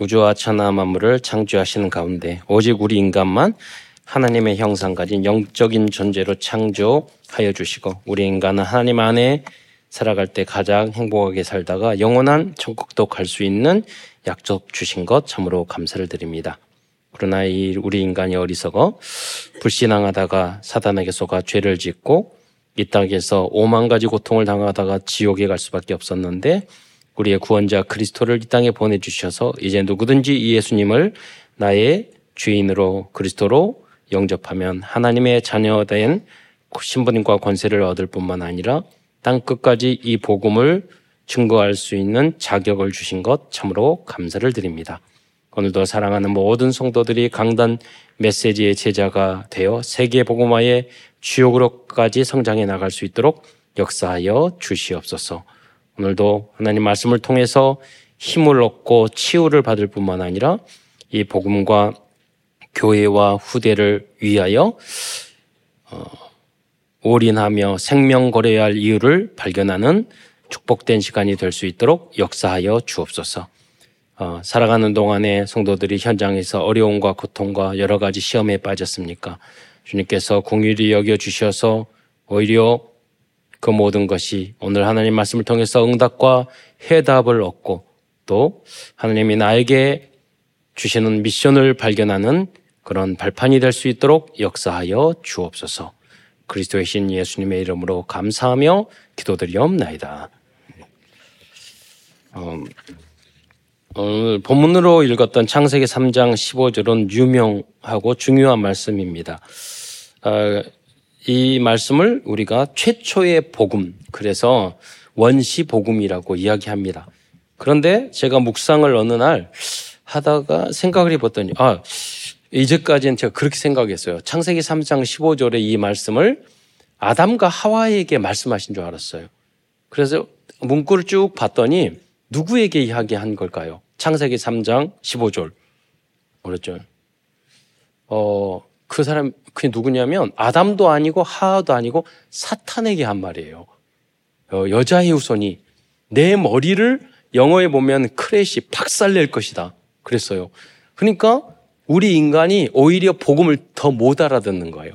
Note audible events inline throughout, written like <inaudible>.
우주와 천하 만물을 창조하시는 가운데 오직 우리 인간만 하나님의 형상 가진 영적인 존재로 창조하여 주시고 우리 인간은 하나님 안에 살아갈 때 가장 행복하게 살다가 영원한 천국도 갈 수 있는 약속 주신 것 참으로 감사를 드립니다. 그러나 이 우리 인간이 어리석어 불신앙하다가 사단에게 속아 죄를 짓고 이 땅에서 오만 가지 고통을 당하다가 지옥에 갈 수밖에 없었는데 우리의 구원자 그리스도를 이 땅에 보내주셔서 이제 누구든지 이 예수님을 나의 주인으로 그리스도로 영접하면 하나님의 자녀된 신분과 권세를 얻을 뿐만 아니라 땅 끝까지 이 복음을 증거할 수 있는 자격을 주신 것 참으로 감사를 드립니다. 오늘도 사랑하는 모든 성도들이 강단 메시지의 제자가 되어 세계 복음화의 주역으로까지 성장해 나갈 수 있도록 역사하여 주시옵소서. 오늘도 하나님 말씀을 통해서 힘을 얻고 치유를 받을 뿐만 아니라 이 복음과 교회와 후대를 위하여 어, 올인하며 생명 거래해야 할 이유를 발견하는 축복된 시간이 될 수 있도록 역사하여 주옵소서. 어, 살아가는 동안에 성도들이 현장에서 어려움과 고통과 여러 가지 시험에 빠졌습니까? 주님께서 공유리 여겨 주셔서 오히려 그 모든 것이 오늘 하나님 말씀을 통해서 응답과 해답을 얻고 또 하나님이 나에게 주시는 미션을 발견하는 그런 발판이 될 수 있도록 역사하여 주옵소서. 그리스도의 신 예수님의 이름으로 감사하며 기도드리옵나이다. 음, 오늘 본문으로 읽었던 창세기 3장 15절은 유명하고 중요한 말씀입니다. 어, 이 말씀을 우리가 최초의 복음, 그래서 원시 복음이라고 이야기합니다. 그런데 제가 묵상을 어느 날 하다가 생각을 해봤더니, 아, 이제까지는 제가 그렇게 생각했어요. 창세기 3장 15절의 이 말씀을 아담과 하와에게 말씀하신 줄 알았어요. 그래서 문구를 쭉 봤더니 누구에게 이야기한 걸까요? 창세기 3장 15절. 그랬죠. 어, 그 사람, 그게 누구냐면 아담도 아니고 하와도 아니고 사탄에게 한 말이에요. 어, 여자의 후손이 네 머리를 영어에 보면 crush 박살낼 것이다. 그랬어요. 그러니까 우리 인간이 오히려 복음을 더 못 알아듣는 거예요.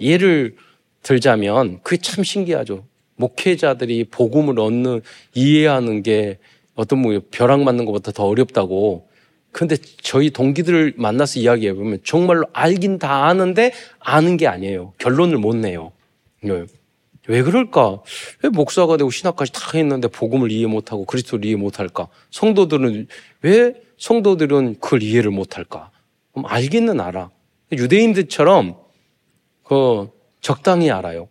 예를 들자면 그게 참 신기하죠. 목회자들이 복음을 얻는 이해하는 게 어떤 뭐 벼락 맞는 것보다 더 어렵다고. 근데 저희 동기들을 만나서 이야기해 보면 정말로 알긴 다 아는데 아는 게 아니에요. 결론을 못 내요. 네. 왜 그럴까? 왜 목사가 되고 신학까지 다 했는데 복음을 이해 못하고 그리스도를 이해 못할까? 성도들은 왜 성도들은 그걸 이해를 못할까? 그럼 알기는 알아. 유대인들처럼 그 적당히 알아요.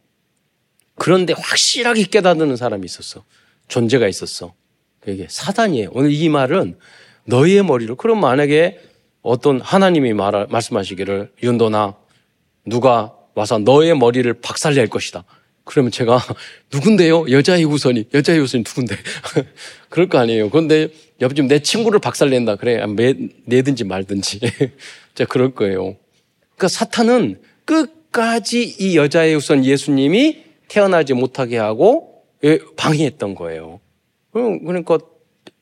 그런데 확실하게 깨닫는 사람이 있었어. 존재가 있었어. 그게 사단이에요. 오늘 이 말은 너희의 머리를 그럼 만약에 어떤 하나님이 말 말씀하시기를 윤도나 누가 와서 너의 머리를 박살낼 것이다. 그러면 제가 <laughs> 누군데요? 여자의 후손이 여자의 후손이 누군데? <laughs> 그럴 거 아니에요. 그런데 옆집 내 친구를 박살낸다. 그래 매, 내든지 말든지 <laughs> 자 그럴 거예요. 그러니까 사탄은 끝까지 이 여자의 후손 예수님이 태어나지 못하게 하고 예, 방해했던 거예요. 그러니까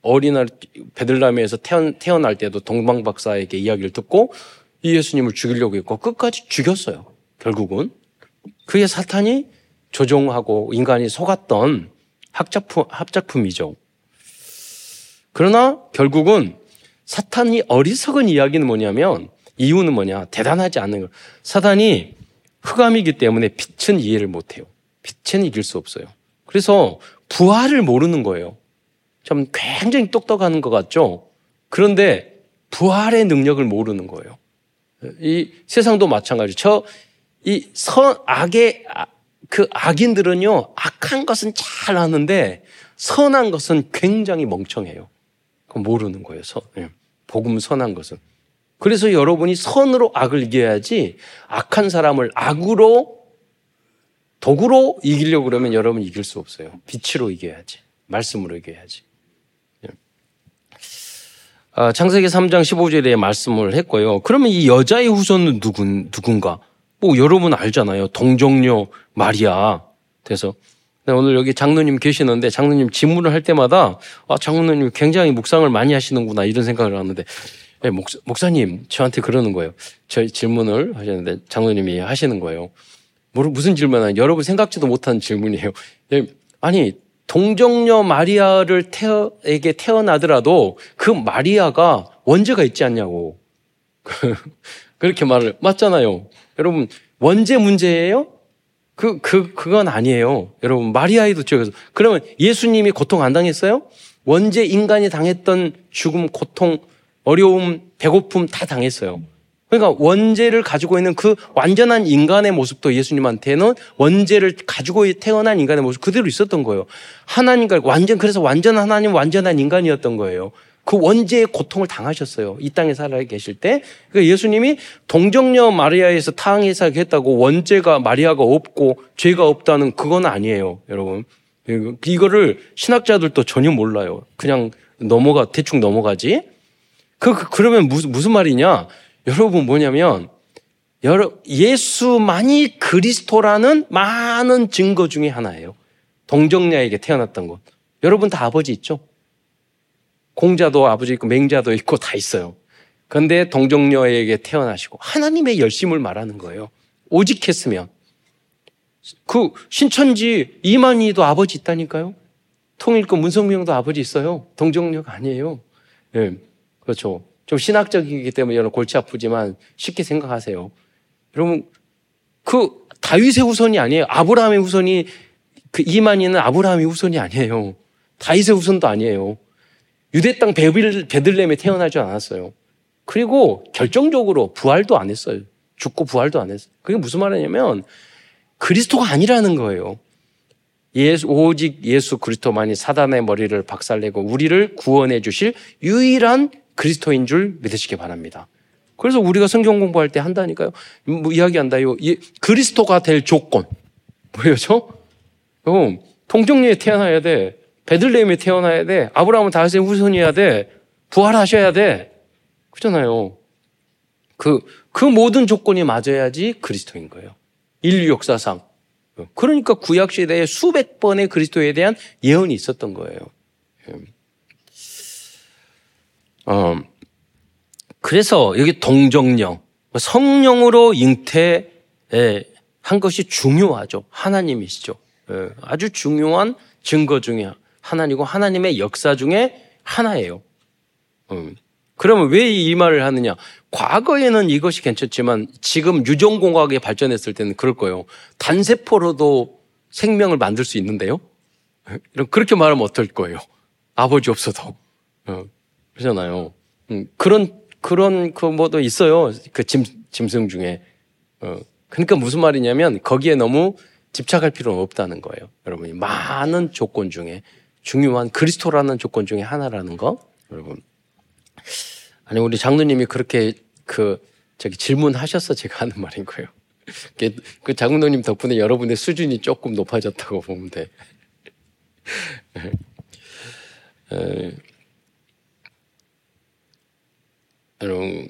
어린날 베들라헴에서 태어 날 때도 동방 박사에게 이야기를 듣고 이 예수님을 죽이려고 했고 끝까지 죽였어요. 결국은 그게 사탄이 조종하고 인간이 속았던 합작품, 합작품이죠. 그러나 결국은 사탄이 어리석은 이야기는 뭐냐면 이유는 뭐냐? 대단하지 않는 거. 사탄이 흑암이기 때문에 빛은 이해를 못해요. 빛은 이길 수 없어요. 그래서 부활을 모르는 거예요. 좀 굉장히 똑똑한 것 같죠? 그런데 부활의 능력을 모르는 거예요. 이 세상도 마찬가지. 저, 이 선, 악의, 그 악인들은요, 악한 것은 잘 아는데, 선한 것은 굉장히 멍청해요. 그건 모르는 거예요, 선. 예. 복음 선한 것은. 그래서 여러분이 선으로 악을 이겨야지, 악한 사람을 악으로, 독으로 이기려고 그러면 여러분 이길 수 없어요. 빛으로 이겨야지. 말씀으로 이겨야지. 아, 창세기 3장 15절에 말씀을 했고요. 그러면 이 여자의 후손은 누군, 누군가? 뭐 여러분 알잖아요. 동정녀 마리아. 그래서 오늘 여기 장로님 계시는데 장로님 질문을 할 때마다 아, 장로님 굉장히 묵상을 많이 하시는구나 이런 생각을 하는데 네, 목사, 목사 님 저한테 그러는 거예요. 저희 질문을 하셨는데 장로님이 하시는 거예요. 무슨 질문은 여러분 생각지도 못한 질문이에요. 예, 아니 동정녀 마리아를 태어에게 태어나더라도 그 마리아가 원죄가 있지 않냐고 <laughs> 그렇게 말을 맞잖아요. 여러분 원죄 문제예요? 그, 그, 그건 아니에요. 여러분, 마리아에도 저기서. 그러면 예수님이 고통 안 당했어요? 원죄 인간이 당했던 죽음, 고통, 어려움, 배고픔 다 당했어요. 그러니까 원죄를 가지고 있는 그 완전한 인간의 모습도 예수님한테는 원죄를 가지고 태어난 인간의 모습 그대로 있었던 거예요. 하나님과 완전, 그래서 완전 하나님, 완전한 인간이었던 거예요. 그 원죄의 고통을 당하셨어요. 이 땅에 살아 계실 때. 그러니까 예수님이 동정녀 마리아에서 타항해서 했다고 원죄가 마리아가 없고 죄가 없다는 그건 아니에요. 여러분. 이거를 신학자들도 전혀 몰라요. 그냥 넘어가, 대충 넘어가지. 그, 그 그러면 무슨, 무슨 말이냐? 여러분 뭐냐면, 여러, 예수만이 그리스도라는 많은 증거 중에 하나예요. 동정녀에게 태어났던 것. 여러분 다 아버지 있죠? 공자도 아버지 있고 맹자도 있고 다 있어요. 그런데 동정녀에게 태어나시고 하나님의 열심을 말하는 거예요. 오직 했으면. 그 신천지 이만희도 아버지 있다니까요. 통일교 문성명도 아버지 있어요. 동정녀가 아니에요. 예. 네, 그렇죠. 좀 신학적이기 때문에 여러분 골치 아프지만 쉽게 생각하세요. 여러분 그 다윗의 후손이 아니에요. 아브라함의 후손이 그 이만희는 아브라함의 후손이 아니에요. 다윗의 후손도 아니에요. 유대 땅 베빌, 베들렘에 태어나지 않았어요. 그리고 결정적으로 부활도 안 했어요. 죽고 부활도 안 했어요. 그게 무슨 말이냐면 그리스도가 아니라는 거예요. 예수, 오직 예수 그리스도만이 사단의 머리를 박살내고 우리를 구원해 주실 유일한 그리스도인 줄 믿으시기 바랍니다. 그래서 우리가 성경 공부할 때 한다니까요. 뭐 이야기한다요. 그리스도가 될 조건. 뭐예요? 어, 통정리에 태어나야 돼. 베들레헴에 태어나야 돼. 아브라함은 다윗의 후손이어야 돼. 부활하셔야 돼. 그렇잖아요. 그, 그 모든 조건이 맞아야지 그리스도인 거예요. 인류 역사상. 그러니까 구약 시대에 수백 번의 그리스도에 대한 예언이 있었던 거예요. 어, 그래서 여기 동정령, 성령으로 잉태한 것이 중요하죠. 하나님이시죠. 예, 아주 중요한 증거 중에 하나님이고 하나님의 역사 중에 하나예요. 음. 그러면 왜 이 말을 하느냐? 과거에는 이것이 괜찮지만 지금 유전공학이 발전했을 때는 그럴 거예요. 단세포로도 생명을 만들 수 있는데요? 이런 그렇게 말하면 어떨 거예요? 아버지 없어도. 어, 그러잖아요. 음, 그런, 그런 그 뭐도 있어요. 그 짐, 짐승 중에. 어, 그러니까 무슨 말이냐면 거기에 너무 집착할 필요는 없다는 거예요. 여러분이 많은 조건 중에 중요한 그리스도라는 조건 중에 하나라는 거, 여러분. 아니, 우리 장로님이 그렇게 그, 저기 질문하셔서 제가 하는 말인 거예요. 그 장로님 덕분에 여러분의 수준이 조금 높아졌다고 보면 돼. <laughs> 어,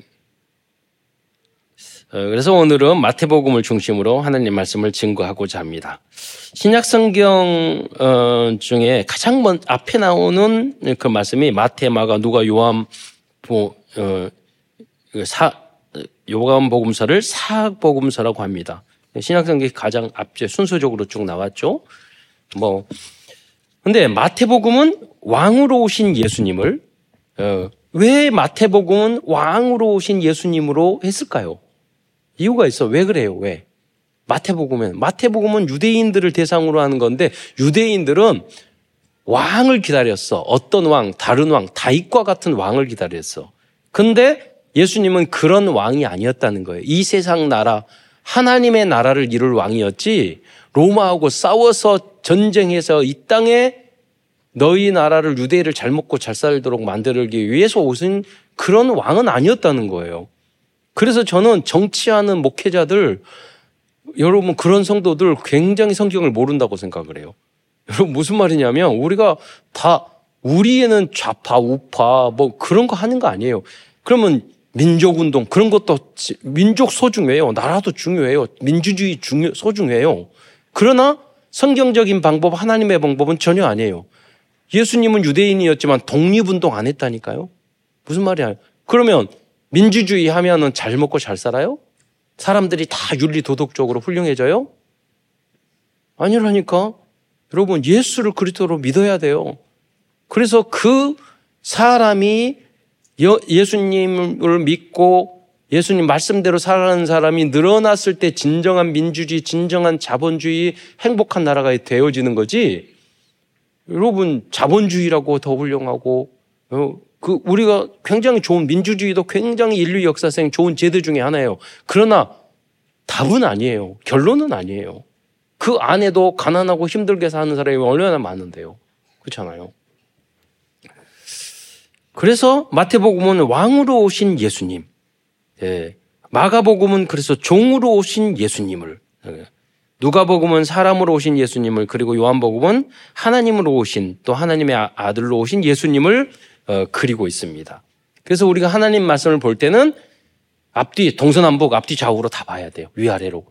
그래서 오늘은 마태복음을 중심으로 하나님 말씀을 증거하고자 합니다. 신약 성경 어, 중에 가장 먼 앞에 나오는 그 말씀이 마태, 마가, 누가, 요한, 뭐, 어, 그사 요한 복음서를 사학 복음서라고 합니다. 신약 성경이 가장 앞에 순서적으로 쭉 나왔죠. 뭐 근데 마태복음은 왕으로 오신 예수님을 어, 왜 마태복음은 왕으로 오신 예수님으로 했을까요? 이유가 있어. 왜 그래요? 왜? 마태복음은 마태복음은 유대인들을 대상으로 하는 건데 유대인들은 왕을 기다렸어. 어떤 왕, 다른 왕, 다윗과 같은 왕을 기다렸어. 근데 예수님은 그런 왕이 아니었다는 거예요. 이 세상 나라, 하나님의 나라를 이룰 왕이었지, 로마하고 싸워서 전쟁해서 이 땅에 너희 나라를 유대를 잘 먹고 잘 살도록 만들기 위해서 오신 그런 왕은 아니었다는 거예요. 그래서 저는 정치하는 목회자들, 여러분 그런 성도들 굉장히 성경을 모른다고 생각을 해요. <laughs> 여러분 무슨 말이냐면 우리가 다 우리에는 좌파, 우파 뭐 그런 거 하는 거 아니에요. 그러면 민족 운동 그런 것도 민족 소중해요. 나라도 중요해요. 민주주의 중요 소중해요. 그러나 성경적인 방법, 하나님의 방법은 전혀 아니에요. 예수님은 유대인이었지만 독립운동 안 했다니까요. 무슨 말이야? 그러면 민주주의 하면은 잘 먹고 잘 살아요? 사람들이 다 윤리 도덕적으로 훌륭해져요? 아니라니까. 여러분 예수를 그리스도로 믿어야 돼요. 그래서 그 사람이 예수님을 믿고 예수님 말씀대로 살아가는 사람이 늘어났을 때 진정한 민주주의, 진정한 자본주의, 행복한 나라가 되어지는 거지. 여러분 자본주의라고 더 훌륭하고 어, 그 우리가 굉장히 좋은 민주주의도 굉장히 인류 역사상 좋은 제도 중에 하나예요. 그러나 답은 아니에요. 결론은 아니에요. 그 안에도 가난하고 힘들게 사는 사람이 얼마나 많은데요. 그렇잖아요. 그래서 마태복음은 왕으로 오신 예수님, 예. 마가복음은 그래서 종으로 오신 예수님을, 예. 누가복음은 사람으로 오신 예수님을, 그리고 요한복음은 하나님으로 오신 또 하나님의 아, 아들로 오신 예수님을 어, 그리고 있습니다. 그래서 우리가 하나님 말씀을 볼 때는 앞뒤 동서남북 앞뒤 좌우로 다 봐야 돼요. 위아래로.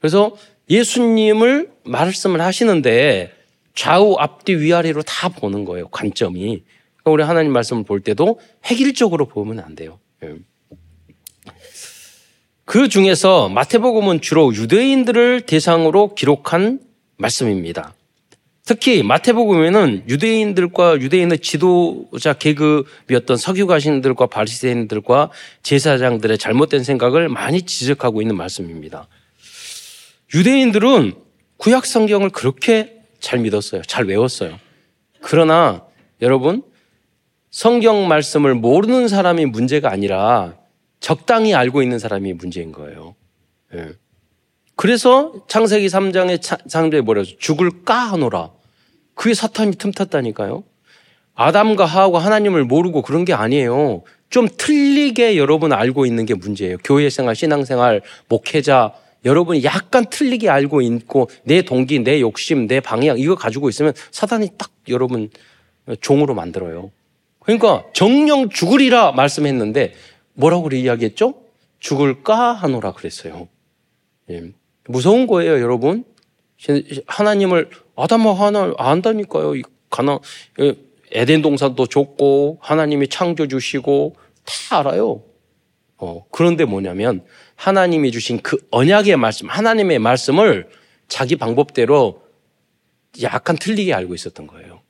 그래서 예수님을 말씀을 하시는데 좌우 앞뒤 위아래로 다 보는 거예요. 관점이. 그러니까 우리 하나님 말씀을 볼 때도 획일적으로 보면 안 돼요. 예. 그 중에서 마태복음은 주로 유대인들을 대상으로 기록한 말씀입니다. 특히 마태복음에는 유대인들과 유대인의 지도자 계급이었던 서기관신들과 바리새인들과 제사장들의 잘못된 생각을 많이 지적하고 있는 말씀입니다. 유대인들은 구약 성경을 그렇게 잘 믿었어요. 잘 외웠어요. 그러나 여러분 성경 말씀을 모르는 사람이 문제가 아니라 적당히 알고 있는 사람이 문제인 거예요. 예. 그래서 창세기 3장의 창조에 뭐라죠? 죽을까 하노라. 그게 사탄이 틈탔다니까요. 아담과 하하고 하나님을 모르고 그런 게 아니에요. 좀 틀리게 여러분 알고 있는 게 문제예요. 교회 생활, 신앙 생활, 목회자, 여러분이 약간 틀리게 알고 있고 내 동기, 내 욕심, 내 방향 이거 가지고 있으면 사단이 딱 여러분 종으로 만들어요. 그러니까 정령 죽으리라 말씀했는데 뭐라고 이야기했죠? 죽을까 하노라 그랬어요. 예. 무서운 거예요, 여러분. 하나님을 아담과 하나 안다니까요. 가나 에덴 동산도 줬고 하나님이 창조 주시고 다 알아요. 어, 그런데 뭐냐면 하나님이 주신 그 언약의 말씀, 하나님의 말씀을 자기 방법대로 약간 틀리게 알고 있었던 거예요.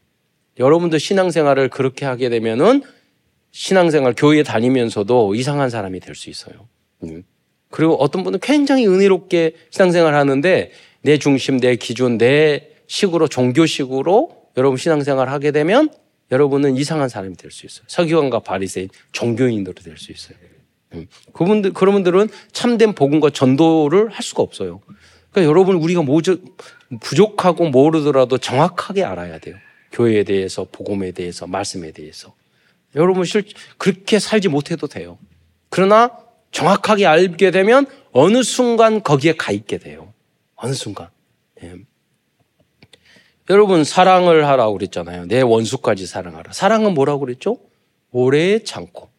여러분도 신앙생활을 그렇게 하게 되면은 신앙생활 교회에 다니면서도 이상한 사람이 될 수 있어요. 음. 그리고 어떤 분은 굉장히 은혜롭게 신앙생활 하는데 내 중심, 내 기준, 내 식으로 종교식으로 여러분 신앙생활 하게 되면 여러분은 이상한 사람이 될 수 있어요. 서기관과 바리새인, 종교인으로 될 수 있어요. 음. 그분들 그런 분들은 참된 복음과 전도를 할 수가 없어요. 그러니까 여러분 우리가 모두 부족하고 모르더라도 정확하게 알아야 돼요. 교회에 대해서, 복음에 대해서, 말씀에 대해서. 여러분 실 그렇게 살지 못해도 돼요. 그러나 정확하게 알게 되면 어느 순간 거기에 가 있게 돼요. 어느 순간. 예. 여러분 사랑을 하라고 그랬잖아요. 내 원수까지 사랑하라. 사랑은 뭐라고 그랬죠? 오래 참고.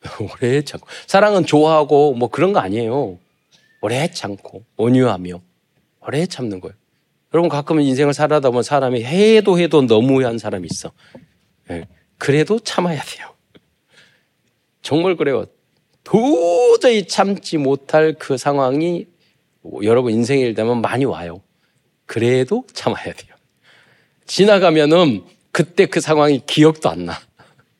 <laughs> 오래 참고. 사랑은 좋아하고 뭐 그런 거 아니에요. 오래 참고 온유하며 오래 참는 거예요. 여러분 가끔은 인생을 살아다 보면 사람이 해도 해도 너무한 사람이 있어. 네. 그래도 참아야 돼요. 정말 그래요. 도저히 참지 못할 그 상황이 여러분 인생에 일되면 많이 와요. 그래도 참아야 돼요. 지나가면은 그때 그 상황이 기억도 안 나.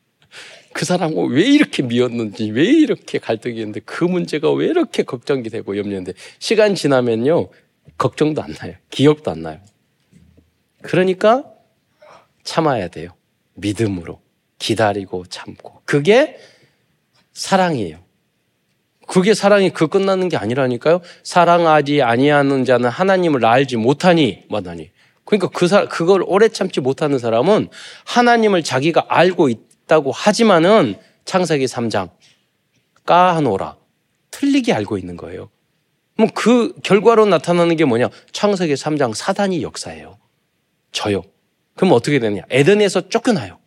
<laughs> 그 사람은 왜 이렇게 미웠는지, 왜 이렇게 갈등이 있는데, 그 문제가 왜 이렇게 걱정이 되고 염려인데, 시간 지나면요, 걱정도 안 나요. 기억도 안 나요. 그러니까 참아야 돼요. 믿음으로. 기다리고 참고. 그게 사랑이에요. 그게 사랑이 그 끝나는 게 아니라니까요. 사랑하지 아니하는 자는 하나님을 알지 못하니 뭐하니. 그러니까 그 사, 그걸 오래 참지 못하는 사람은 하나님을 자기가 알고 있다고 하지만은 창세기 3장 까하노라 틀리게 알고 있는 거예요. 뭐그 결과로 나타나는 게 뭐냐? 창세기 3장 사단이 역사예요. 저요. 그럼 어떻게 되느냐? 에덴에서 쫓겨나요.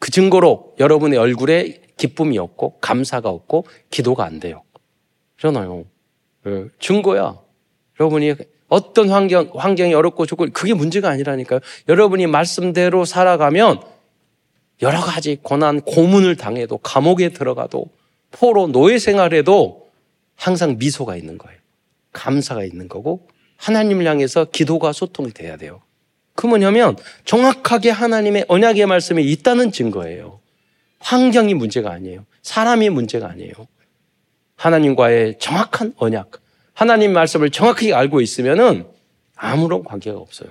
그 증거로 여러분의 얼굴에 기쁨이 없고 감사가 없고 기도가 안 돼요. 그러나요? 네. 증거야. 여러분이 어떤 환경, 환경이 어렵고 좋고 그게 문제가 아니라니까요. 여러분이 말씀대로 살아가면 여러 가지 고난, 고문을 당해도 감옥에 들어가도 포로 노예 생활에도 항상 미소가 있는 거예요. 감사가 있는 거고 하나님을 향해서 기도가 소통이 돼야 돼요. 그 뭐냐면 정확하게 하나님의 언약의 말씀이 있다는 증거예요. 환경이 문제가 아니에요. 사람이 문제가 아니에요. 하나님과의 정확한 언약, 하나님 말씀을 정확하게 알고 있으면은 아무런 관계가 없어요.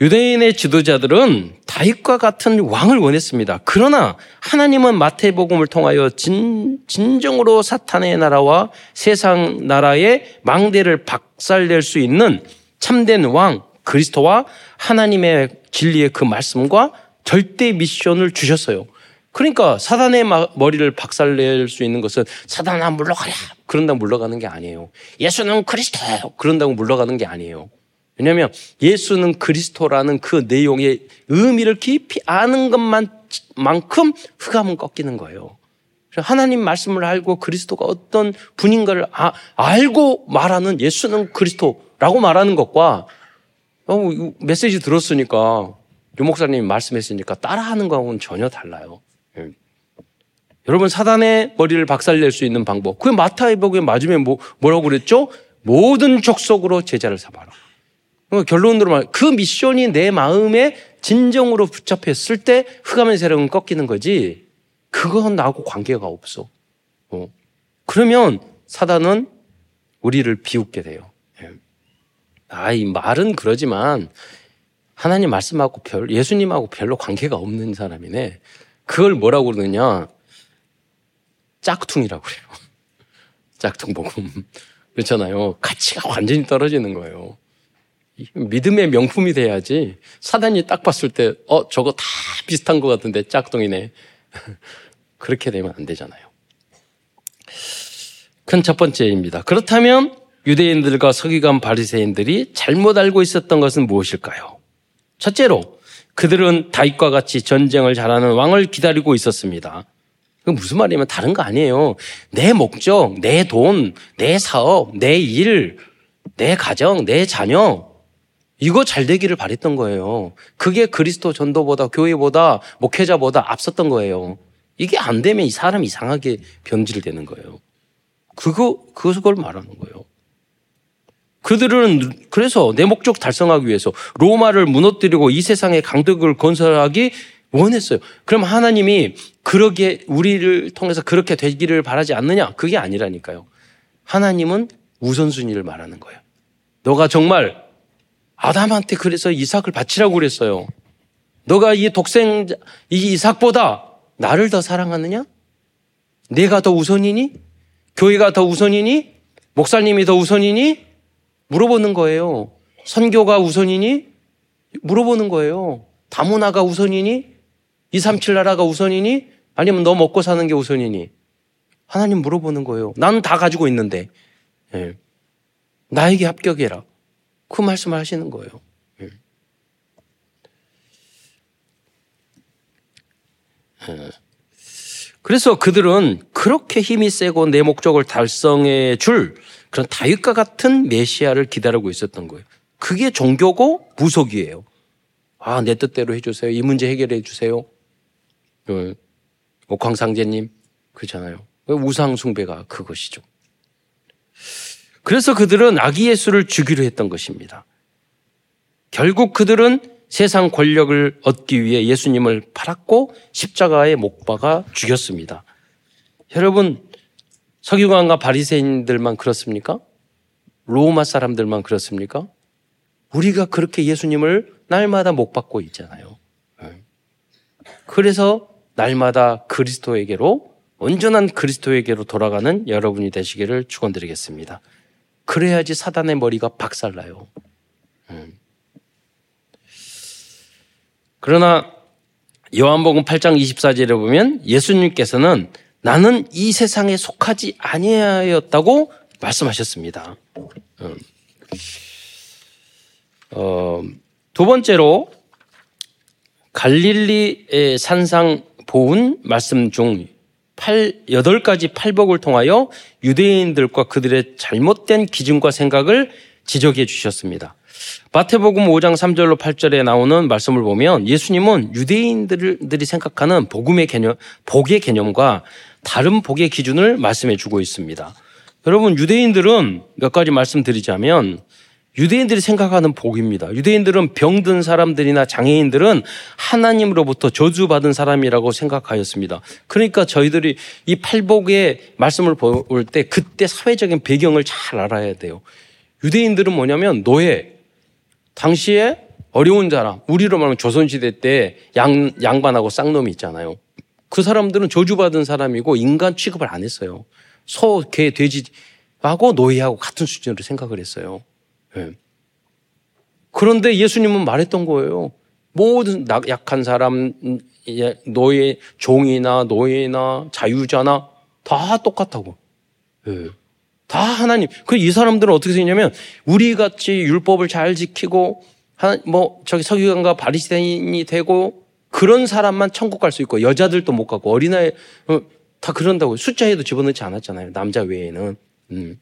유대인의 지도자들은 다윗과 같은 왕을 원했습니다. 그러나 하나님은 마태복음을 통하여 진, 진정으로 사탄의 나라와 세상 나라의 망대를 박살낼 수 있는 참된 왕 그리스도와 하나님의 진리의 그 말씀과 절대 미션을 주셨어요. 그러니까 사단의 머리를 박살낼 수 있는 것은 사단아 물러가라 그런다고 물러가는 게 아니에요. 예수는 그리스도 그런다고 물러가는 게 아니에요. 왜냐하면 예수는 그리스도라는 그 내용의 의미를 깊이 아는 것만큼 흑암은 꺾이는 거예요. 하나님 말씀을 알고 그리스도가 어떤 분인가를 아, 알고 말하는 예수는 그리스도라고 말하는 것과 어, 메시지 들었으니까 유 목사님이 말씀했으니까 따라하는 거하고는 전혀 달라요. 예. 여러분 사단의 머리를 박살낼 수 있는 방법. 그게 마타이복에 맞으면 뭐, 뭐라고 그랬죠? 모든 족속으로 제자를 삼아라. 결론으로 말, 그 미션이 내 마음에 진정으로 붙잡혔을 때 흑암의 세력은 꺾이는 거지. 그건 나하고 관계가 없어. 어. 그러면 사단은 우리를 비웃게 돼요. 예. 아, 이 말은 그러지만 하나님 말씀하고 별, 예수님하고 별로 관계가 없는 사람이네. 그걸 뭐라고 그러느냐. 짝퉁이라고 그래요. <laughs> 짝퉁 복음. 그렇잖아요. 가치가 완전히 떨어지는 거예요. 믿음의 명품이 돼야지 사단이 딱 봤을 때, 어, 저거 다 비슷한 것 같은데 짝퉁이네. <laughs> 그렇게 되면 안 되잖아요. 큰 첫 번째입니다. 그렇다면 유대인들과 서기관 바리새인들이 잘못 알고 있었던 것은 무엇일까요? 첫째로 그들은 다윗과 같이 전쟁을 잘하는 왕을 기다리고 있었습니다. 그 무슨 말이냐면 다른 거 아니에요. 내 목적, 내 돈, 내 사업, 내 일, 내 가정, 내 자녀 이거 잘 되기를 바랬던 거예요. 그게 그리스도 전도보다 교회보다 목회자보다 앞섰던 거예요. 이게 안 되면 이 사람 이상하게 변질되는 거예요. 그거 그걸 말하는 거예요. 그들은 그래서 내 목적 달성하기 위해서 로마를 무너뜨리고 이 세상의 강덕을 건설하기 원했어요. 그럼 하나님이 그러게 우리를 통해서 그렇게 되기를 바라지 않느냐? 그게 아니라니까요. 하나님은 우선순위를 말하는 거예요. 너가 정말 아담한테 그래서 이삭을 바치라고 그랬어요. 너가 이 독생, 이 이삭보다 나를 더 사랑하느냐? 내가 더 우선이니? 교회가 더 우선이니? 목사님이 더 우선이니? 물어보는 거예요. 선교가 우선이니? 물어보는 거예요. 다문화가 우선이니? 237 나라가 우선이니? 아니면 너 먹고 사는 게 우선이니? 하나님 물어보는 거예요. 나는 다 가지고 있는데. 네. 나에게 합격해라. 그 말씀을 하시는 거예요. 예. 예. 그래서 그들은 그렇게 힘이 세고 내 목적을 달성해 줄 그런 다윗과 같은 메시아를 기다리고 있었던 거예요. 그게 종교고 무속이에요. 아, 내 뜻대로 해주세요. 이 문제 해결해 주세요. 그 옥황상제님, 그렇잖아요. 우상숭배가 그것이죠. 그래서 그들은 아기 예수를 주기로 했던 것입니다. 결국 그들은 세상 권력을 얻기 위해 예수님을 팔았고 십자가에 못 박아 죽였습니다. 여러분 서기관과 바리새인들만 그렇습니까? 로마 사람들만 그렇습니까? 우리가 그렇게 예수님을 날마다 못 박고 있잖아요. 그래서 날마다 그리스도에게로 온전한 그리스도에게로 돌아가는 여러분이 되시기를 축원드리겠습니다. 그래야지 사단의 머리가 박살나요. 음. 그러나 요한복음 8장 24절에 보면 예수님께서는 나는 이 세상에 속하지 아니하였다고 말씀하셨습니다. 음. 어, 두 번째로 갈릴리 산상 보훈 말씀 중 팔, 여덟 가지 팔복을 통하여 유대인들과 그들의 잘못된 기준과 생각을 지적해 주셨습니다. 마태복음 5장 3절로 8절에 나오는 말씀을 보면 예수님은 유대인들이 생각하는 복음의 개념, 복의 개념과 다른 복의 기준을 말씀해 주고 있습니다. 여러분, 유대인들은 몇 가지 말씀드리자면 유대인들이 생각하는 복입니다. 유대인들은 병든 사람들이나 장애인들은 하나님으로부터 저주받은 사람이라고 생각하였습니다. 그러니까 저희들이 이 팔복의 말씀을 볼 때 그때 사회적인 배경을 잘 알아야 돼요. 유대인들은 뭐냐면 노예, 당시에 어려운 사람, 우리로 말하면 조선시대 때 양, 양반하고 쌍놈이 있잖아요. 그 사람들은 저주받은 사람이고 인간 취급을 안 했어요. 소, 개, 돼지 하고 노예하고 같은 수준으로 생각을 했어요. 네. 그런데 예수님은 말했던 거예요. 모든 약한 사람, 예, 노예, 종이나 노예나 자유자나 다 똑같다고. 네. 다 하나님. 그 이 사람들은 어떻게 생겼냐면 우리 같이 율법을 잘 지키고 뭐 저기 서기관과 바리새인이 되고 그런 사람만 천국 갈 수 있고 여자들도 못 가고 어린아이 어, 다 그런다고 숫자에도 집어넣지 않았잖아요. 남자 외에는. 음.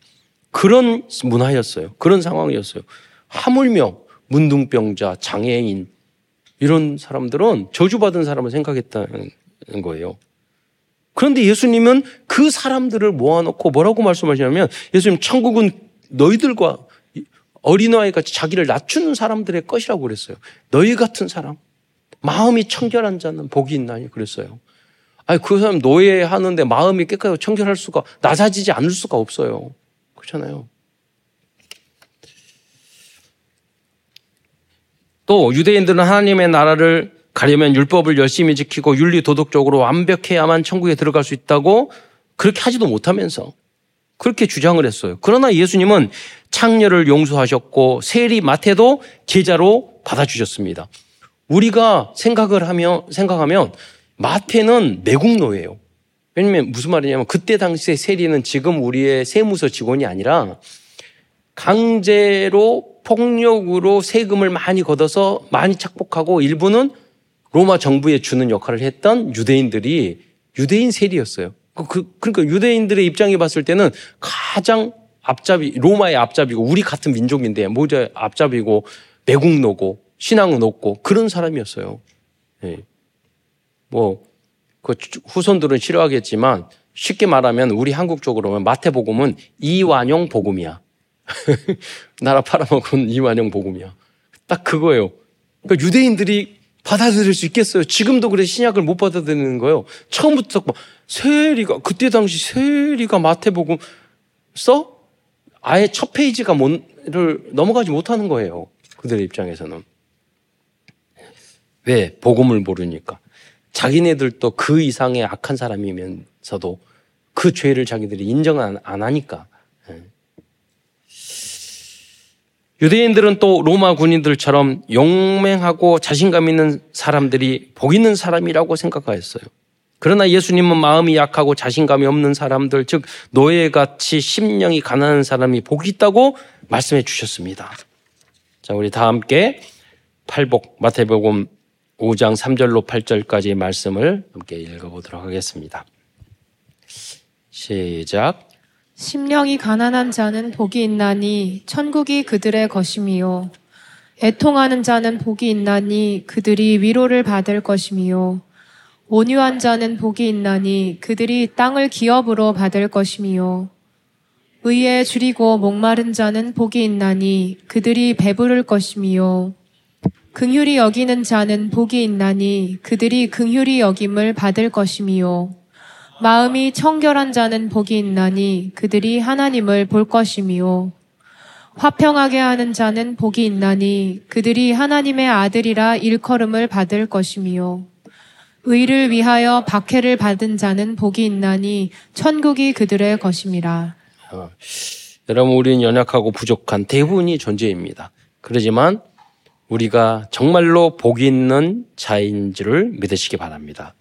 그런 문화였어요. 그런 상황이었어요. 하물며 문둥병자, 장애인 이런 사람들은 저주받은 사람을 생각했다는 거예요. 그런데 예수님은 그 사람들을 모아놓고 뭐라고 말씀하시냐면 예수님 천국은 너희들과 어린아이 같이 자기를 낮추는 사람들의 것이라고 그랬어요. 너희 같은 사람, 마음이 청결한 자는 복이 있나니 그랬어요. 아니 그 사람 노예하는데 마음이 깨끗하고 청결할 수가 낮아지지 않을 수가 없어요. 그렇잖아요. 또 유대인들은 하나님의 나라를 가려면 율법을 열심히 지키고 윤리 도덕적으로 완벽해야만 천국에 들어갈 수 있다고 그렇게 하지도 못하면서 그렇게 주장을 했어요. 그러나 예수님은 창녀를 용서하셨고 세리 마태도 제자로 받아주셨습니다. 우리가 생각을 하면 생각하면 마태는 매국노예요. 왜냐면 무슨 말이냐면 그때 당시에 세리는 지금 우리의 세무서 직원이 아니라 강제로 폭력으로 세금을 많이 걷어서 많이 착복하고 일부는 로마 정부에 주는 역할을 했던 유대인들이 유대인 세리였어요. 그, 그, 그러니까 유대인들의 입장에 봤을 때는 가장 앞잡이, 로마의 앞잡이고 우리 같은 민족인데 모자 앞잡이고 매국노고 신앙은 없고 그런 사람이었어요. 네. 뭐, 그 후손들은 싫어하겠지만 쉽게 말하면 우리 한국 쪽으로 면 마태복음은 이완용 복음이야. <laughs> 나라 팔아먹은 이완용 복음이야. 딱 그거예요. 그러니까 유대인들이 받아들일 수 있겠어요? 지금도 그래 신약을 못 받아들이는 거예요. 처음부터 막 세리가 그때 당시 세리가 마태복음 써 아예 첫 페이지가 뭔를 넘어가지 못하는 거예요. 그들의 입장에서는 왜 복음을 모르니까 자기네들도 그 이상의 악한 사람이면서도 그 죄를 자기들이 인정 안, 안 하니까 유대인들은 또 로마 군인들처럼 용맹하고 자신감 있는 사람들이 복 있는 사람이라고 생각하였어요. 그러나 예수님은 마음이 약하고 자신감이 없는 사람들, 즉 노예같이 심령이 가난한 사람이 복이 있다고 말씀해 주셨습니다. 자, 우리 다 함께 팔복 마태복음 5장 3절로 8절까지의 말씀을 함께 읽어보도록 하겠습니다. 시작. 심령이 가난한 자는 복이 있나니 천국이 그들의 것임이요. 애통하는 자는 복이 있나니 그들이 위로를 받을 것임이요. 온유한 자는 복이 있나니 그들이 땅을 기업으로 받을 것임이요. 의에 줄이고 목마른 자는 복이 있나니 그들이 배부를 것임이요. 긍휼히 여기는 자는 복이 있나니 그들이 긍휼히 여김을 받을 것임이요. 마음이 청결한 자는 복이 있나니 그들이 하나님을 볼 것이미요. 화평하게 하는 자는 복이 있나니 그들이 하나님의 아들이라 일컬음을 받을 것이미요. 의를 위하여 박해를 받은 자는 복이 있나니 천국이 그들의 것임이라. 어, 여러분 우리는 연약하고 부족한 대부분이 존재입니다. 그러지만 우리가 정말로 복 있는 자인지를 믿으시기 바랍니다.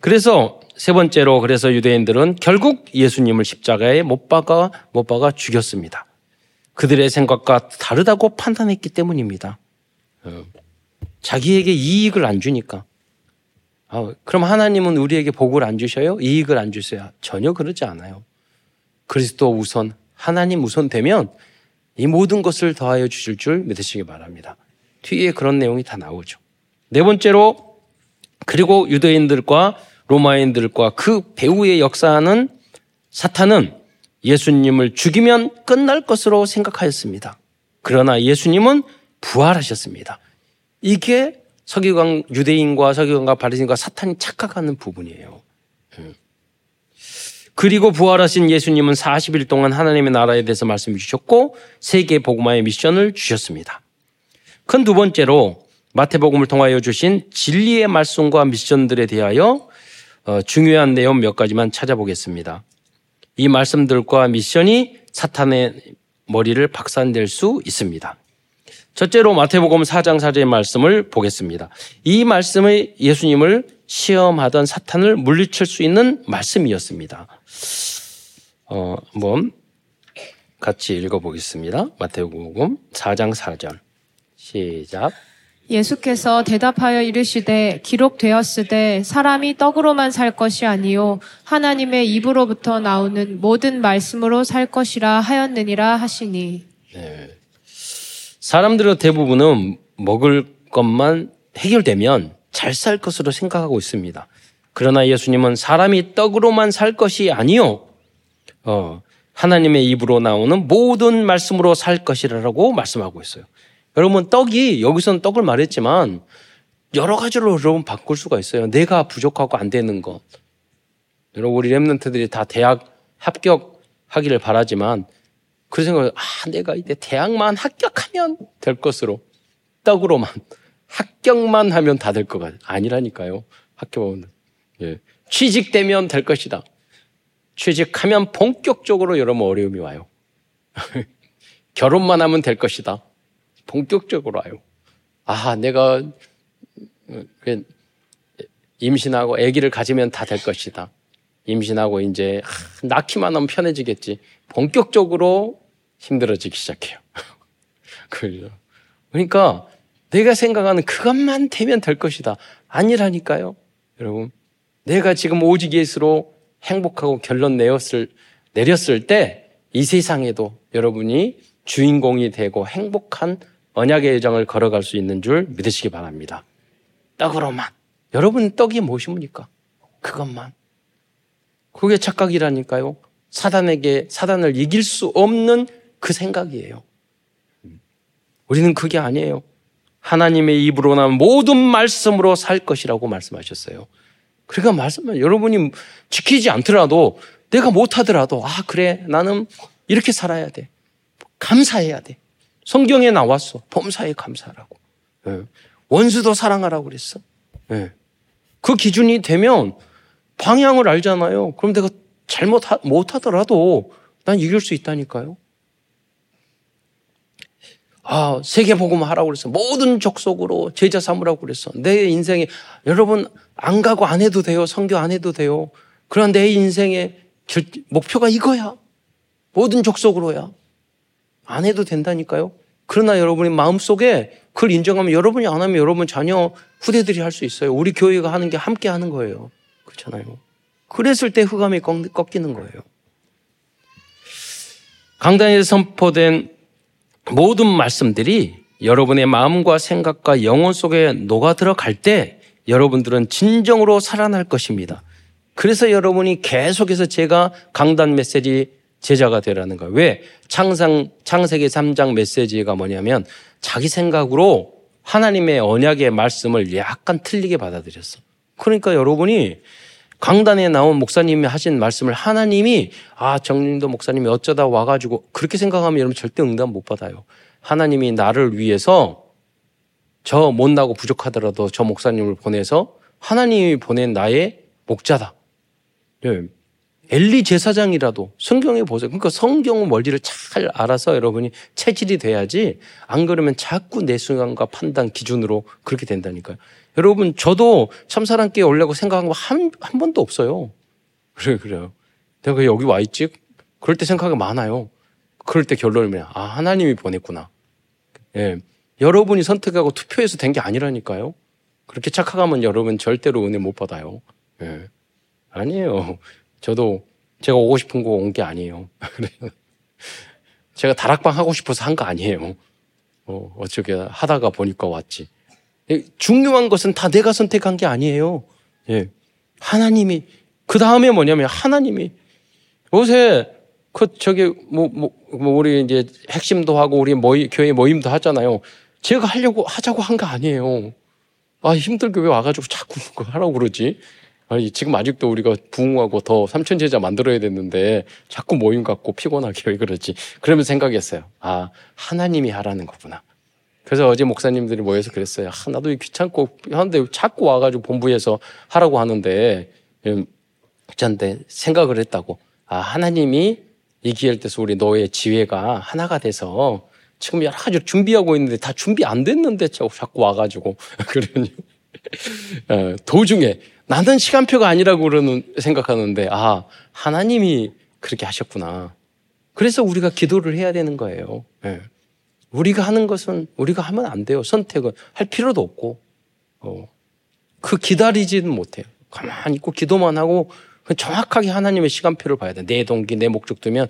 그래서 세 번째로 그래서 유대인들은 결국 예수님을 십자가에 못 박아 못 박아 죽였습니다. 그들의 생각과 다르다고 판단했기 때문입니다. 어, 자기에게 이익을 안 주니까 아, 그럼 하나님은 우리에게 복을 안 주셔요? 이익을 안 주세요? 전혀 그러지 않아요. 그리스도 우선, 하나님 우선 되면 이 모든 것을 더하여 주실 줄 믿으시기 바랍니다. 뒤에 그런 내용이 다 나오죠. 네 번째로, 그리고 유대인들과 로마인들과 그 배후의 역사는 사탄은 예수님을 죽이면 끝날 것으로 생각하였습니다. 그러나 예수님은 부활하셨습니다. 이게 서기관 유대인과 서기관과 바리새인과 사탄이 착각하는 부분이에요. 음. 그리고 부활하신 예수님은 40일 동안 하나님의 나라에 대해서 말씀 주셨고 세계 복음화의 미션을 주셨습니다. 큰 두 번째로 마태복음을 통하여 주신 진리의 말씀과 미션들에 대하여 어, 중요한 내용 몇 가지만 찾아보겠습니다. 이 말씀들과 미션이 사탄의 머리를 박산될 수 있습니다. 첫째로 마태복음 4장 4절의 말씀을 보겠습니다. 이 말씀의 예수님을 시험하던 사탄을 물리칠 수 있는 말씀이었습니다. 어, 한번 같이 읽어보겠습니다. 마태복음 4장 4절. 시작. 예수께서 대답하여 이르시되 기록되었으되 사람이 떡으로만 살 것이 아니요 하나님의 입으로부터 나오는 모든 말씀으로 살 것이라 하였느니라 하시니. 네. 사람들의 대부분은 먹을 것만 해결되면 잘 살 것으로 생각하고 있습니다. 그러나 예수님은 사람이 떡으로만 살 것이 아니요. 어, 하나님의 입으로 나오는 모든 말씀으로 살 것이라고 말씀하고 있어요. 여러분 떡이 여기서는 떡을 말했지만 여러 가지로 여러분 바꿀 수가 있어요. 내가 부족하고 안 되는 것. 여러분 우리 랩런트들이 다 대학 합격하기를 바라지만 그 생각을 아 내가 이제 대학만 합격하면 될 것으로 떡으로만 합격만 하면 다 될 것 같아. 아니라니까요. 학교는 예. 취직되면 될 것이다. 취직하면 본격적으로 여러분 어려움이 와요. <laughs> 결혼만 하면 될 것이다. 본격적으로 와요. 아, 내가 그 임신하고 아기를 가지면 다 될 것이다. 임신하고 이제 낳기만 하면 편해지겠지. 본격적으로 힘들어지기 시작해요. <laughs> 그러니까 내가 생각하는 그것만 되면 될 것이다. 아니라니까요. 여러분. 내가 지금 오직 예수로 행복하고 결론 내었을, 내렸을 때 이 세상에도 여러분이 주인공이 되고 행복한 언약의 여정을 걸어갈 수 있는 줄 믿으시기 바랍니다. 떡으로만. 여러분 떡이 무엇입니까? 그것만. 그게 착각이라니까요. 사단에게 사단을 이길 수 없는 그 생각이에요. 우리는 그게 아니에요. 하나님의 입으로 나온 모든 말씀으로 살 것이라고 말씀하셨어요. 그러니까 말씀은 여러분이 지키지 않더라도 내가 못하더라도 아 그래 나는 이렇게 살아야 돼. 감사해야 돼. 성경에 나왔어. 범사에 감사라고. 예. 원수도 사랑하라고 그랬어. 예. 그 기준이 되면 방향을 알잖아요. 그럼 내가 잘못 못하더라도 난 이길 수 있다니까요. 아, 세계복음 하라고 그랬어. 모든 족속으로 제자 삼으라고 그랬어. 내 인생에, 여러분, 안 가고 안 해도 돼요. 성교 안 해도 돼요. 그러나 내 인생의 결, 목표가 이거야. 모든 족속으로야. 안 해도 된다니까요. 그러나 여러분이 마음속에 그걸 인정하면 여러분이 안 하면 여러분 자녀 후대들이 할 수 있어요. 우리 교회가 하는 게 함께 하는 거예요. 그렇잖아요. 그랬을 때 흑암이 꺾이는 거예요. 강단에서 선포된 모든 말씀들이 여러분의 마음과 생각과 영혼 속에 녹아 들어갈 때 여러분들은 진정으로 살아날 것입니다. 그래서 여러분이 계속해서 제가 강단 메시지 제자가 되라는 거예요. 왜? 창상, 창세기 3장 메시지가 뭐냐면 자기 생각으로 하나님의 언약의 말씀을 약간 틀리게 받아들였어. 그러니까 여러분이 강단에 나온 목사님이 하신 말씀을 하나님이 아, 정림도 목사님이 어쩌다 와가지고 그렇게 생각하면 여러분 절대 응답 못 받아요. 하나님이 나를 위해서 저 못나고 부족하더라도 저 목사님을 보내서 하나님이 보낸 나의 목자다. 네. 엘리 제사장이라도 성경에 보세요. 그러니까 성경 원리를 잘 알아서 여러분이 체질이 돼야지 안 그러면 자꾸 내 순간과 판단 기준으로 그렇게 된다니까요. 여러분 저도 참사랑교회 올려고 생각한 거 한 한 번도 없어요. 그래 그래요. 내가 여기 와 있지? 그럴 때 생각이 많아요. 그럴 때 결론을 아 하나님이 보냈구나. 예. 여러분이 선택하고 투표해서 된 게 아니라니까요. 그렇게 착각하면 여러분 절대로 은혜 못 받아요. 예. 아니에요. 저도 제가 오고 싶은 거 온 게 아니에요. <laughs> 제가 다락방 하고 싶어서 한 거 아니에요. 어, 어쩌게 하다가 보니까 왔지. 예, 중요한 것은 다 내가 선택한 게 아니에요. 예. 하나님이, 그 다음에 뭐냐면 하나님이 요새 그 저기 뭐, 뭐, 뭐 우리 이제 핵심도 하고 우리 모임, 교회 모임도 하잖아요. 제가 하려고 하자고 한 거 아니에요. 아 힘들게 왜 와가지고 자꾸 <laughs> 하라고 그러지? 아니 지금 아직도 우리가 부흥하고 더 삼천 제자 만들어야 됐는데 자꾸 모임 갖고 피곤하게 왜 그러지? 그러면 생각했어요. 아 하나님이 하라는 거구나. 그래서 어제 목사님들이 모여서 그랬어요. 아, 나도 귀찮고 하는데 자꾸 와가지고 본부에서 하라고 하는데 음, 생각을 했다고. 아 하나님이 이 기회를 때서 우리 너의 지혜가 하나가 돼서 지금 여러 가지 준비하고 있는데 다 준비 안 됐는데 자꾸 와가지고 <laughs> 그러니 어, 도중에 나는 시간표가 아니라고 그러는 생각하는데 아 하나님이 그렇게 하셨구나. 그래서 우리가 기도를 해야 되는 거예요. 네. 우리가 하는 것은 우리가 하면 안 돼요. 선택은 할 필요도 없고 어, 그 기다리지는 못해요. 가만히 있고 기도만 하고 정확하게 하나님의 시간표를 봐야 돼. 내 동기, 내 목적 두면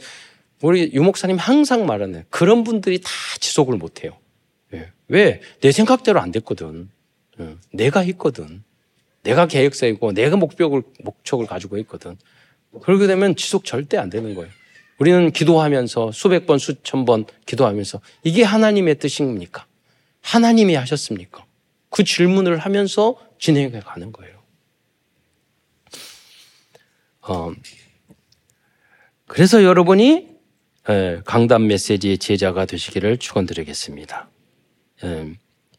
우리 유목사님 항상 말하는 그런 분들이 다 지속을 못 해요. 예. 왜? 내 생각대로 안 됐거든. 예. 내가 했거든. 내가 계획서이고 내가 목표를, 목적을 가지고 있거든. 그렇게 되면 지속 절대 안 되는 거예요. 우리는 기도하면서 수백 번, 수천 번 기도하면서 이게 하나님의 뜻입니까? 하나님이 하셨습니까? 그 질문을 하면서 진행해 가는 거예요. 어, 그래서 여러분이 예, 강단 메시지의 제자가 되시기를 축원드리겠습니다. 예,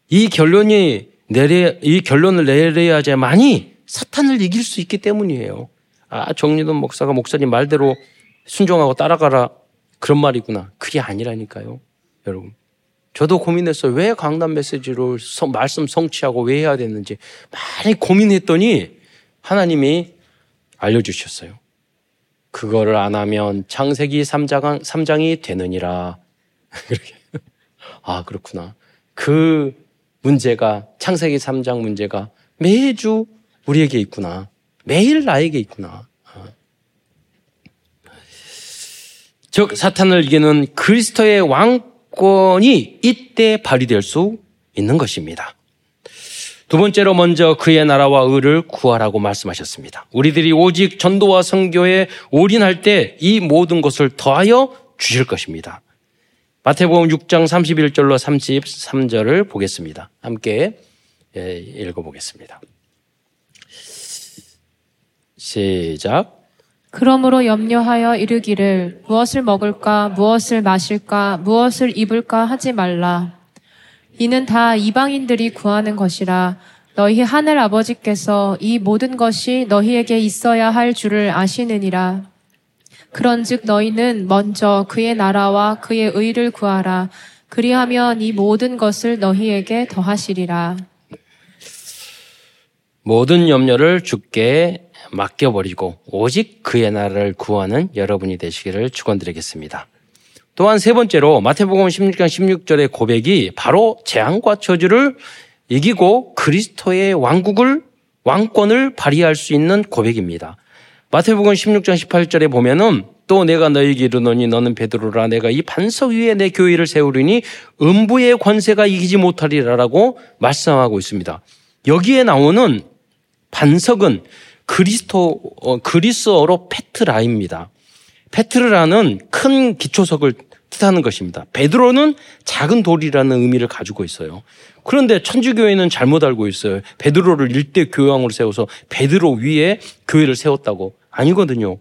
이 결론이 내려 이 결론을 내려야지만이 사탄을 이길 수 있기 때문이에요. 아 정리돈 목사가 목사님 말대로 순종하고 따라가라 그런 말이구나. 그게 아니라니까요, 여러분. 저도 고민했어요. 왜 강단 메시지로 말씀 성취하고 왜 해야 되는지 많이 고민했더니 하나님이 알려주셨어요. 그거를 안 하면 창세기 3장, 3장이 되느니라. <laughs> 아, 그렇구나. 그 문제가, 창세기 3장 문제가 매주 우리에게 있구나. 매일 나에게 있구나. 아. 즉, 사탄을 이기는 그리스도의 왕권이 이때 발휘될 수 있는 것입니다. 두 번째로 먼저 그의 나라와 의를 구하라고 말씀하셨습니다. 우리들이 오직 전도와 선교에 올인할 때 이 모든 것을 더하여 주실 것입니다. 마태복음 6장 31절로 33절을 보겠습니다. 함께 예, 읽어보겠습니다. 시작. 그러므로 염려하여 이르기를 무엇을 먹을까, 무엇을 마실까, 무엇을 입을까 하지 말라. 이는 다 이방인들이 구하는 것이라 너희 하늘 아버지께서 이 모든 것이 너희에게 있어야 할 줄을 아시느니라. 그런즉 너희는 먼저 그의 나라와 그의 의를 구하라. 그리하면 이 모든 것을 너희에게 더하시리라. 모든 염려를 주께 맡겨버리고 오직 그의 나라를 구하는 여러분이 되시기를 축원드리겠습니다. 또한 세 번째로 마태복음 16장 16절의 고백이 바로 재앙과 저주를 이기고 그리스도의 왕국을 왕권을 발휘할 수 있는 고백입니다. 마태복음 16장 18절에 보면은 또 내가 너에게 이르노니 너는 베드로라 내가 이 반석 위에 내 교회를 세우리니 음부의 권세가 이기지 못하리라라고 말씀하고 있습니다. 여기에 나오는 반석은 그리스도 어, 그리스어로 페트라입니다. 페트르라는 큰 기초석을 뜻하는 것입니다. 베드로는 작은 돌이라는 의미를 가지고 있어요. 그런데 천주교회는 잘못 알고 있어요. 베드로를 일대 교황으로 세워서 베드로 위에 교회를 세웠다고. 아니거든요.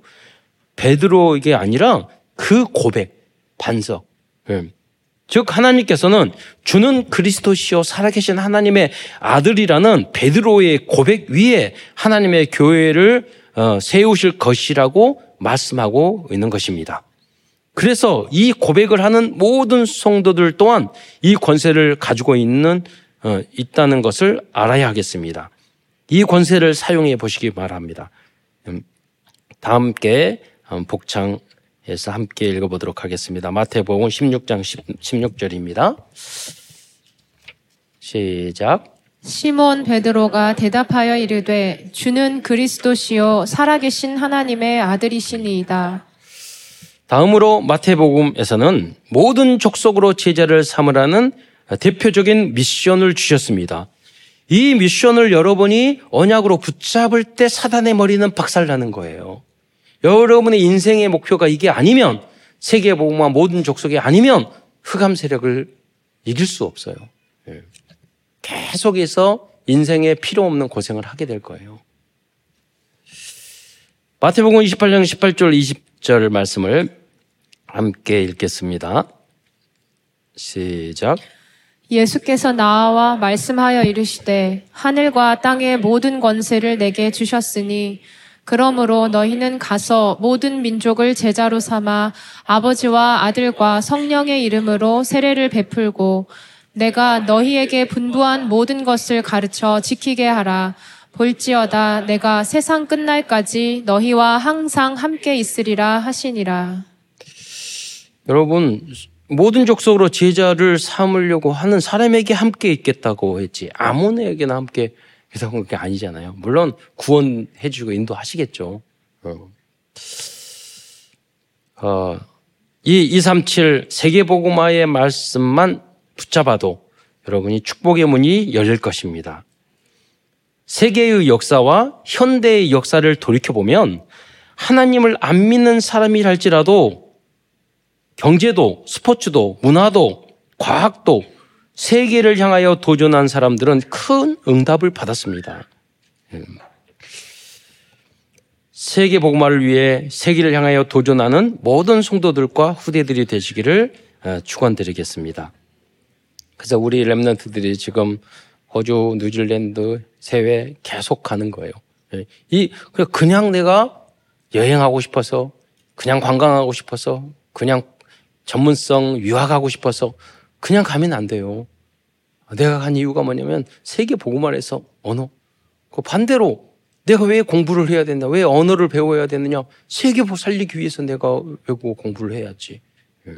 베드로 이게 아니라 그 고백, 반석. 예. 즉 하나님께서는 주는 그리스도시요 살아계신 하나님의 아들이라는 베드로의 고백 위에 하나님의 교회를 어, 세우실 것이라고 말씀하고 있는 것입니다. 그래서 이 고백을 하는 모든 성도들 또한 이 권세를 가지고 있는 어, 있다는 것을 알아야 하겠습니다. 이 권세를 사용해 보시기 바랍니다. 음, 다 함께 음, 복창 해서 함께 읽어보도록 하겠습니다. 마태복음 16장 16절입니다. 시작. 시몬 베드로가 대답하여 이르되 주는 그리스도시요 살아계신 하나님의 아들이시니이다. 다음으로 마태복음에서는 모든 족속으로 제자를 삼으라는 대표적인 미션을 주셨습니다. 이 미션을 여러분이 언약으로 붙잡을 때 사단의 머리는 박살나는 거예요. 여러분의 인생의 목표가 이게 아니면 세계 복음화 모든 족속이 아니면 흑암 세력을 이길 수 없어요. 예. 계속해서 인생에 필요 없는 고생을 하게 될 거예요. 마태복음 28장 18절 20절 말씀을 함께 읽겠습니다. 시작. 예수께서 나와 말씀하여 이르시되 하늘과 땅의 모든 권세를 내게 주셨으니 그러므로 너희는 가서 모든 민족을 제자로 삼아 아버지와 아들과 성령의 이름으로 세례를 베풀고 내가 너희에게 분부한 모든 것을 가르쳐 지키게 하라. 볼지어다 내가 세상 끝날까지 너희와 항상 함께 있으리라 하시니라. 여러분 모든 족속으로 제자를 삼으려고 하는 사람에게 함께 있겠다고 했지 아무에게나 함께 있다고 게 아니잖아요. 물론 구원해주고 인도하시겠죠. 어, 이237 세계복음화의 말씀만 붙잡아도 여러분이 축복의 문이 열릴 것입니다. 세계의 역사와 현대의 역사를 돌이켜보면 하나님을 안 믿는 사람이랄지라도 경제도, 스포츠도, 문화도, 과학도 세계를 향하여 도전한 사람들은 큰 응답을 받았습니다. 음. 세계 복음화를 위해 세계를 향하여 도전하는 모든 성도들과 후대들이 되시기를 어, 축원드리겠습니다. 그래서 우리 랩런트들이 지금 호주, 뉴질랜드, 세외 계속 가는 거예요. 예. 이 그냥 내가 여행하고 싶어서, 그냥 관광하고 싶어서, 그냥 전문성 유학하고 싶어서 그냥 가면 안 돼요. 내가 간 이유가 뭐냐면 세계 보고말에서 언어. 그 반대로 내가 왜 공부를 해야 된다? 왜 언어를 배워야 되느냐? 세계 살리기 위해서 내가 외국어 공부를 해야지. 예.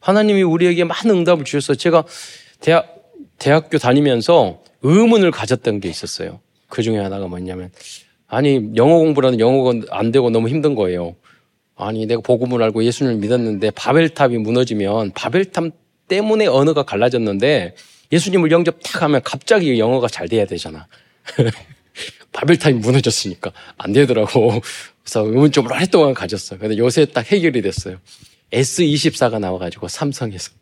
하나님이 우리에게 많은 응답을 주셔서 제가 대학, 대학교 다니면서 의문을 가졌던 게 있었어요. 그 중에 하나가 뭐냐면, 아니, 영어 공부라는 영어가 안 되고 너무 힘든 거예요. 아니, 내가 복음을 알고 예수님을 믿었는데 바벨탑이 무너지면 바벨탑 때문에 언어가 갈라졌는데 예수님을 영접 탁 하면 갑자기 영어가 잘 돼야 되잖아. <laughs> 바벨탑이 무너졌으니까 안 되더라고. 그래서 의문 좀 오랫동안 가졌어요. 근데 요새 딱 해결이 됐어요. S24가 나와가지고 삼성에서.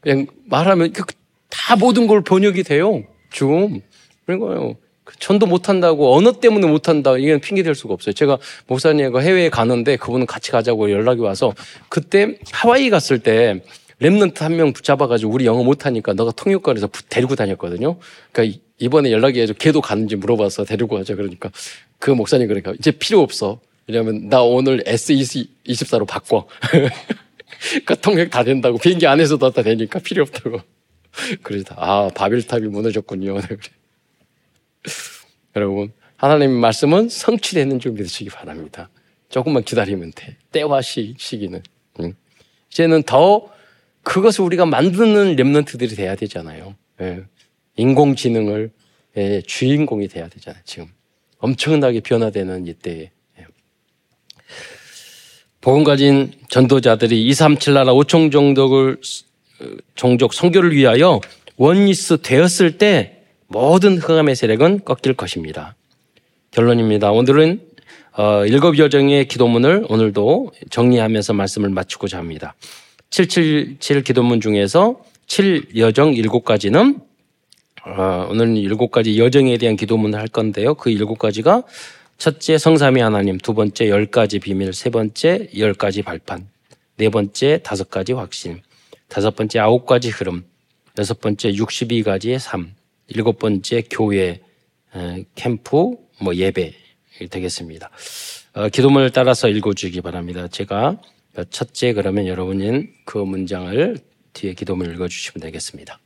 그냥 말하면 그다 모든 걸 번역이 돼요. 좀. 그러니까요. 그 전도 못한다고 언어 때문에 못한다 이건 핑계 댈 수가 없어요. 제가 목사님과 해외에 가는데 그분은 같이 가자고 연락이 와서 그때 하와이 갔을 때 랩런트 한 명 붙잡아가지고 우리 영어 못하니까 너가 통역관에서 데리고 다녔거든요. 그러니까 이번에 연락이 해서 걔도 가는지 물어봐서 데리고 가자 그러니까 그 목사님 그러니까 이제 필요 없어. 왜냐면 나 오늘 S24로 바꿔. <laughs> 그러니까 통역 다 된다고 비행기 안에서도 다 되니까 필요 없다고. <laughs> 그러다 아 바빌탑이 무너졌군요. <laughs> 여러분 하나님의 말씀은 성취되는 줄 믿으시기 바랍니다. 조금만 기다리면 돼. 때와 시, 시기는. 응? 이제는 더 그것을 우리가 만드는 랩런트들이 돼야 되잖아요. 예. 인공지능을 예, 주인공이 돼야 되잖아요. 지금 엄청나게 변화되는 이때에. 예. 복음 가진 전도자들이 237 나라 5천 종족을 종족 성교를 위하여 원리스 되었을 때 모든 흑암의 세력은 꺾일 것입니다. 결론입니다. 오늘은 어, 일곱 여정의 기도문을 오늘도 정리하면서 말씀을 마치고자 합니다. 777 기도문 중에서 7여정 7가지는 어, 오늘 7가지 여정에 대한 기도문을 할 건데요. 그 7가지가 첫째 성삼위 하나님, 두 번째 10가지 비밀, 세 번째 10가지 발판, 네 번째 다섯 가지 확신, 다섯 번째 아홉 가지 흐름, 여섯 번째 62가지의 삶, 일곱 번째 교회, 캠프, 뭐 예배 되겠습니다. 어, 기도문을 따라서 읽어주기 바랍니다. 제가 첫째 그러면 여러분은 그 문장을 뒤에 기도문을 읽어주시면 되겠습니다.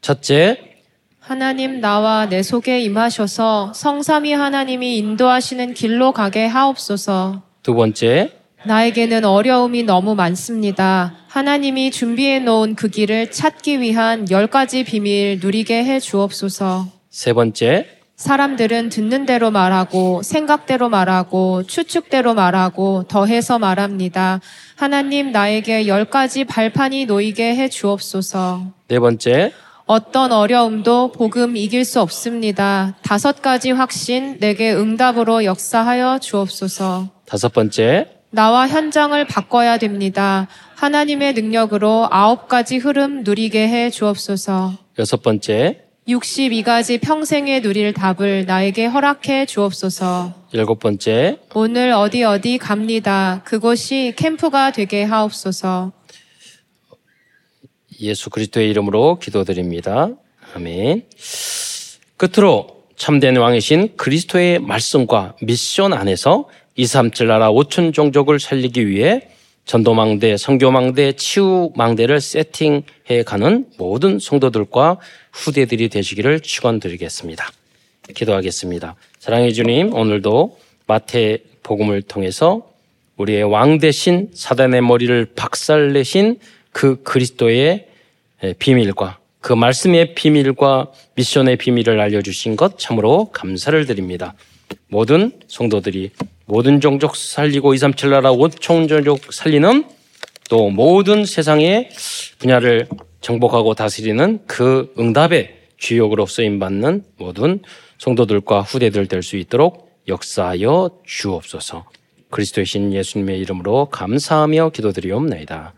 첫째, 하나님 나와 내 속에 임하셔서 성삼위 하나님이 인도하시는 길로 가게 하옵소서. 두 번째, 나에게는 어려움이 너무 많습니다. 하나님이 준비해 놓은 그 길을 찾기 위한 열 가지 비밀 누리게 해 주옵소서. 세 번째, 사람들은 듣는 대로 말하고 생각대로 말하고 추측대로 말하고 더해서 말합니다. 하나님 나에게 열 가지 발판이 놓이게 해 주옵소서. 네 번째, 어떤 어려움도 복음 이길 수 없습니다. 다섯 가지 확신 내게 응답으로 역사하여 주옵소서. 다섯 번째, 나와 현장을 바꿔야 됩니다. 하나님의 능력으로 아홉 가지 흐름 누리게 해 주옵소서. 여섯 번째, 62가지 평생에 누릴 답을 나에게 허락해 주옵소서. 일곱 번째, 오늘 어디 어디 갑니다. 그곳이 캠프가 되게 하옵소서. 예수 그리스도의 이름으로 기도드립니다. 아멘. 끝으로 참된 왕이신 그리스도의 말씀과 미션 안에서 237 나라 5천 종족을 살리기 위해 전도망대, 선교망대, 치유망대를 세팅해 가는 모든 성도들과 후대들이 되시기를 축원드리겠습니다. 기도하겠습니다. 사랑해 주님, 오늘도 마태 복음을 통해서 우리의 왕 대신 사단의 머리를 박살내신 그 그리스도의 비밀과 그 말씀의 비밀과 미션의 비밀을 알려주신 것 참으로 감사를 드립니다. 모든 성도들이 모든 종족 살리고 237 나라 5천 종족 살리는 또 모든 세상의 분야를 정복하고 다스리는 그 응답의 주역으로 쓰임받는 모든 성도들과 후대들 될 수 있도록 역사하여 주옵소서. 그리스도의 신 예수님의 이름으로 감사하며 기도드리옵나이다.